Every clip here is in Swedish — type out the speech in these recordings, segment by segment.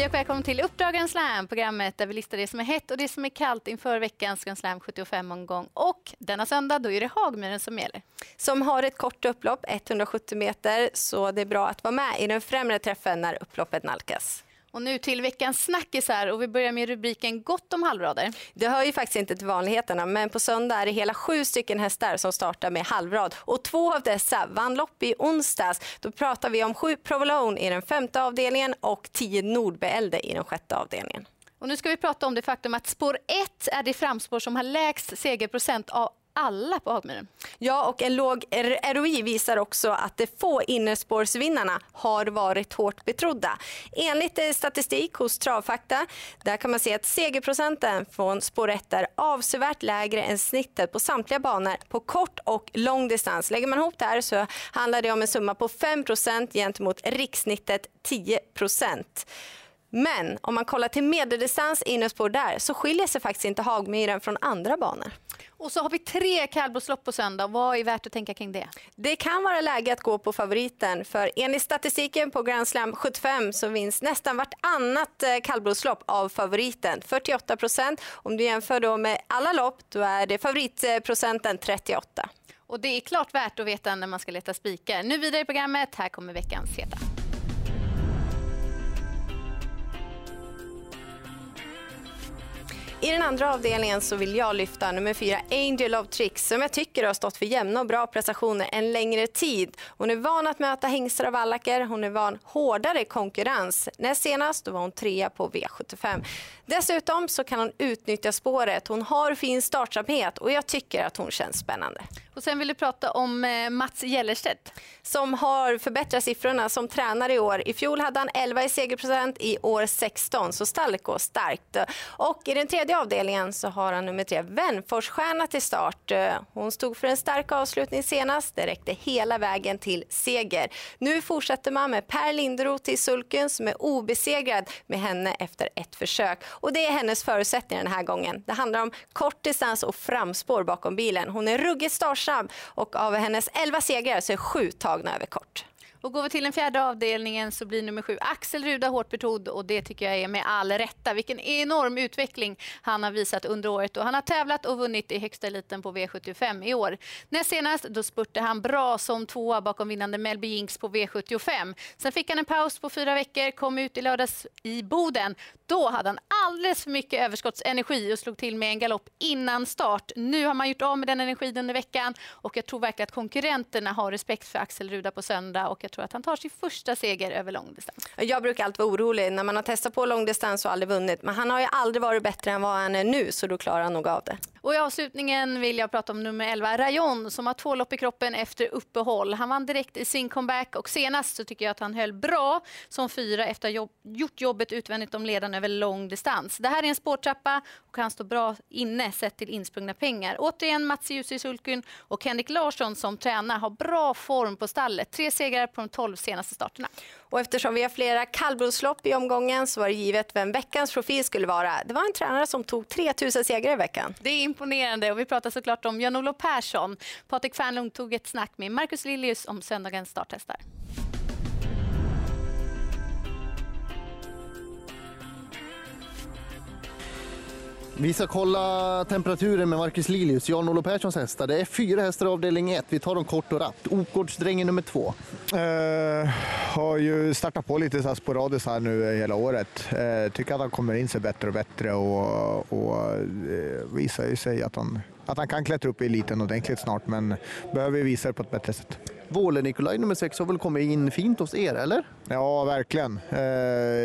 Hej och välkommen till Uppdrag Grand Slam, programmet där vi listar det som är hett och det som är kallt inför veckans Grand Slam 75-omgång. Och denna söndag då är det Hagmyren som gäller. Som har ett kort upplopp, 170 meter, så det är bra att vara med i den främre träffen när upploppet nalkas. Och nu till veckans snackisar och vi börjar med rubriken Gott om halvrader. Det hör ju faktiskt inte till vanligheterna men på söndag är det hela sju stycken hästar som startar med halvrad och två av dessa vann lopp i onsdags. Då pratar vi om sju Provolone i den femte avdelningen och tio Nordbeälde i den sjätte avdelningen. Och nu ska vi prata om det faktum att spår 1 är det framspår som har lägst segerprocent av alla på Hagmyren. Ja, och en låg ROI visar också att de få innerspårsvinnarna har varit hårt betrodda. Enligt eh, statistik hos Travfakta där kan man se att segerprocenten från spår 1 är avsevärt lägre än snittet på samtliga banor på kort och lång distans. Lägger man ihop det här så handlar det om en summa på 5% gentemot rikssnittet 10% men om man kollar till medeldistans innerspår där så skiljer sig faktiskt inte Hagmyren från andra banor. Och så har vi tre kallblodslopp på söndag. Vad är värt att tänka kring det? Det kan vara läge att gå på favoriten för enligt statistiken på Grand Slam 75 så vinns nästan vartannat eh, kallblodslopp av favoriten, 48 procent. Om du jämför då med alla lopp då är det favoritprocenten 38. Och det är klart värt att veta när man ska leta spikar. Nu vidare i programmet, här kommer veckans heta. I den andra avdelningen så vill jag lyfta nummer fyra Angel of Tricks som jag tycker har stått för jämna och bra prestationer en längre tid. Hon är van att möta hingstar och vallacker, hon är van hårdare konkurrens. Näst senast då var hon trea på V75. Dessutom så kan hon utnyttja spåret, hon har fin startsamhet och jag tycker att hon känns spännande. Och sen vill du prata om eh, Mats Gellerstedt. Som har förbättrat siffrorna som tränare i år. I fjol hade han 11 i segerprocent, i år 16, så stallet går starkt. Och i den tredje avdelningen så har han nummer tre, Vänforsstjärna till start. Hon stod för en stark avslutning senast, det räckte hela vägen till seger. Nu fortsätter man med Per Linderoth i sulken som är obesegrad med henne efter ett försök. Och det är hennes förutsättningar den här gången. Det handlar om kort distans och framspår bakom bilen. Hon är ruggigt startsnabb snabb och av hennes 11 segrar så är sju tagna över kort. Och går vi till den fjärde avdelningen så blir nummer sju Axel Ruda hårt betrodd och det tycker jag är med all rätta. Vilken enorm utveckling han har visat under året och han har tävlat och vunnit i högsta eliten på V75 i år. Näst senast då spurtade han bra som tvåa bakom vinnande Melby Jinx på V75. Sen fick han en paus på fyra veckor, kom ut i lördags i Boden. Då hade han alldeles för mycket överskottsenergi och slog till med en galopp innan start. Nu har man gjort av med den energin under veckan och jag tror verkligen att konkurrenterna har respekt för Axel Ruda på söndag och jag tror att han tar sin första seger över långdistans. Jag brukar alltid vara orolig när man har testat på långdistans och aldrig vunnit. Men han har ju aldrig varit bättre än vad han är nu så då klarar han nog av det. Och I avslutningen vill jag prata om nummer 11, Rayon, som har två lopp i kroppen efter uppehåll. Han vann direkt i sin comeback och senast så tycker jag att han höll bra som fyra efter att ha jobb, gjort jobbet utvändigt om ledaren över lång distans. Det här är en spårtrappa och han står bra inne sett till insprungna pengar. Återigen Mats Sulkyn och Henrik Larsson som tränar har bra form på stallet. Tre segrar på de tolv senaste starterna. Och eftersom vi har flera kallblodslopp i omgången så var det givet vem veckans profil skulle vara. Det var en tränare som tog 3000 segrar i veckan. Det är imponerande och vi pratar såklart om Jan-Olof Persson. Patrik Fernlund tog ett snack med Marcus Lilius om söndagens starthästar. Vi ska kolla temperaturen med Marcus Lilius, Jan-Olof Perssons hästar. Det är fyra hästar i avdelning ett. Vi tar dem kort och rappt. Okgårdsdrängen nummer två. Uh, har ju startat på lite så här sporadiskt här nu eh, hela året. Uh, tycker att han kommer in sig bättre och bättre och, och uh, visar ju sig att han, att han kan klättra upp i eliten ordentligt snart, men behöver visa det på ett bättre sätt. Våle Nikolaj nummer sex har väl kommit in fint hos er, eller? Ja, verkligen. Eh,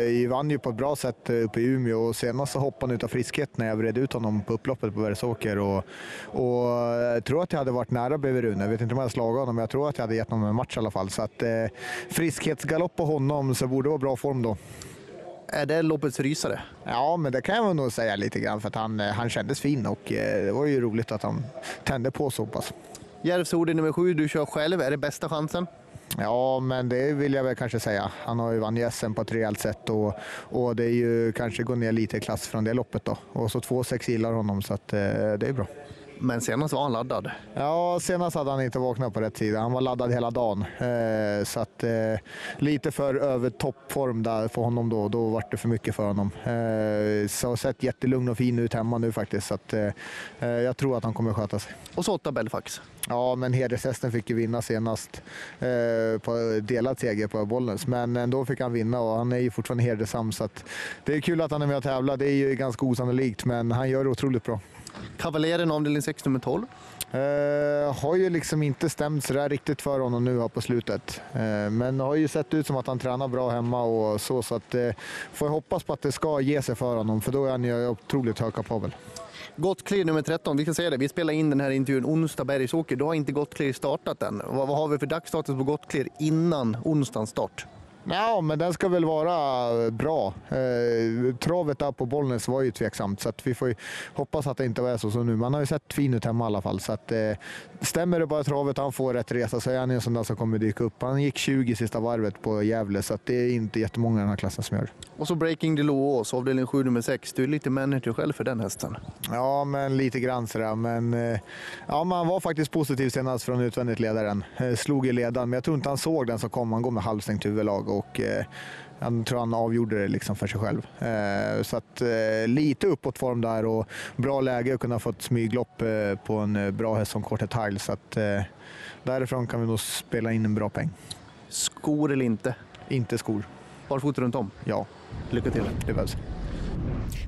vi vann ju på ett bra sätt uppe i Umeå och senast så hoppade han av friskhet när jag vred ut honom på upploppet på Bergsåker. Och, och jag tror att jag hade varit nära bredvid Rune. Jag vet inte om jag hade slagit honom, men jag tror att jag hade gett honom en match i alla fall. Så att eh, friskhetsgalopp på honom så borde det vara bra form då. Är det loppets rysare? Ja, men det kan jag nog säga lite grann för att han, han kändes fin och eh, det var ju roligt att han tände på så pass. Järvsord nummer sju, du kör själv. Är det bästa chansen? Ja, men det vill jag väl kanske säga. Han har ju vunnit SM på ett rejält sätt och, och det är ju kanske går ner lite i klass från det loppet då. Och så 2,6 gillar honom så att, eh, det är bra. Men senast var han laddad. Ja, senast hade han inte vaknat på rätt sida. Han var laddad hela dagen. Eh, så att, eh, lite för över toppform där för honom då. Då var det för mycket för honom. Eh, så har sett jättelugn och fin ut hemma nu faktiskt. Så att, eh, eh, jag tror att han kommer sköta sig. Och så åtta Belfax. Ja, men hedershästen fick ju vinna senast eh, på delad seger på Bollnäs. Men ändå fick han vinna och han är ju fortfarande hedersam. Så att det är kul att han är med och tävlar. Det är ju ganska osannolikt, men han gör det otroligt bra. Kavaleren avdelning 6 nummer 12. Eh, har ju liksom inte stämt sådär riktigt för honom nu här på slutet. Eh, men har ju sett ut som att han tränar bra hemma och så. Så att, eh, får jag hoppas på att det ska ge sig för honom, för då är han ju otroligt högkapabel. Gottclear nummer 13, vi ska säga det, vi spelar in den här intervjun onsdag Bergsåker. Då har inte Gottclear startat än. Vad, vad har vi för dagsstatus på Gottclear innan onsdagens start? Ja, men den ska väl vara bra. Eh, travet där på Bollnäs var ju tveksamt, så vi får hoppas att det inte var så som nu. Man har ju sett fin ut hemma i alla fall. Så att, eh, stämmer det bara travet han får rätt resa så är han en sån där som kommer dyka upp. Han gick 20 sista varvet på Gävle, så det är inte jättemånga i den här klassen som gör Och så Breaking the Lås, avdelning 7 nummer 6. Du är lite manager själv för den hästen. Ja, men lite grann sådär. Men eh, ja, man var faktiskt positiv senast från utvändigt ledaren. Eh, slog i ledan, men jag tror inte han såg den som kom. Han går med halvstängt huvudlag och eh, jag tror han avgjorde det liksom för sig själv. Eh, så att, eh, lite uppåt form där och bra läge att kunna få ett smyglopp eh, på en eh, bra häst som Quartet Tile. Så att, eh, därifrån kan vi nog spela in en bra peng. Skor eller inte? Inte skor. Barfota runt om? Ja. Lycka till. Det behövs.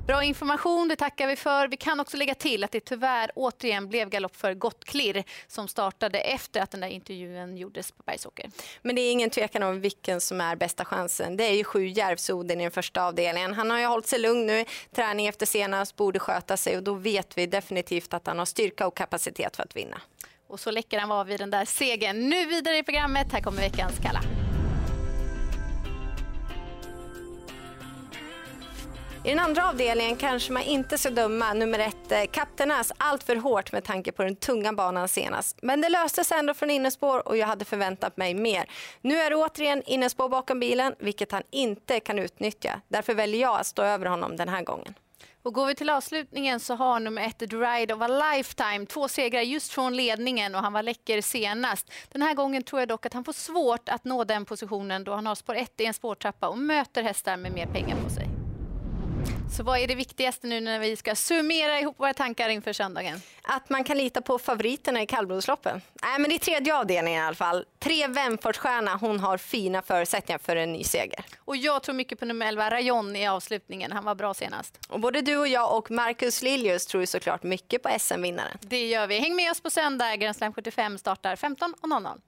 Bra information, det tackar vi för. Vi kan också lägga till att det tyvärr återigen blev galopp för Gottklirr som startade efter att den där intervjun gjordes på Bergsåker. Men det är ingen tvekan om vilken som är bästa chansen. Det är ju sju Järvsoden i den första avdelningen. Han har ju hållit sig lugn nu, träning efter senast, borde sköta sig och då vet vi definitivt att han har styrka och kapacitet för att vinna. Och så läcker han var vid den där segern. Nu vidare i programmet, här kommer veckans Kalla. I den andra avdelningen kanske man inte ska döma nummer ett eh, Kaptenas allt för hårt med tanke på den tunga banan senast. Men det löstes ändå från innespår och jag hade förväntat mig mer. Nu är det återigen innespår bakom bilen, vilket han inte kan utnyttja. Därför väljer jag att stå över honom den här gången. Och går vi till avslutningen så har nummer ett The Ride of a Lifetime två segrar just från ledningen och han var läcker senast. Den här gången tror jag dock att han får svårt att nå den positionen då han har spår 1 i en spårtrappa och möter hästar med mer pengar på sig. Så vad är det viktigaste nu när vi ska summera ihop våra tankar inför söndagen? Att man kan lita på favoriterna i kallblodsloppen. Nej, men i tredje avdelningen i alla fall. Tre Wemfortsstjärna, hon har fina förutsättningar för en ny seger. Och jag tror mycket på nummer 11 Rayon i avslutningen. Han var bra senast. Och både du och jag och Marcus Liljus tror såklart mycket på SM-vinnaren. Det gör vi. Häng med oss på söndag. Grand Slam 75 startar 15.00.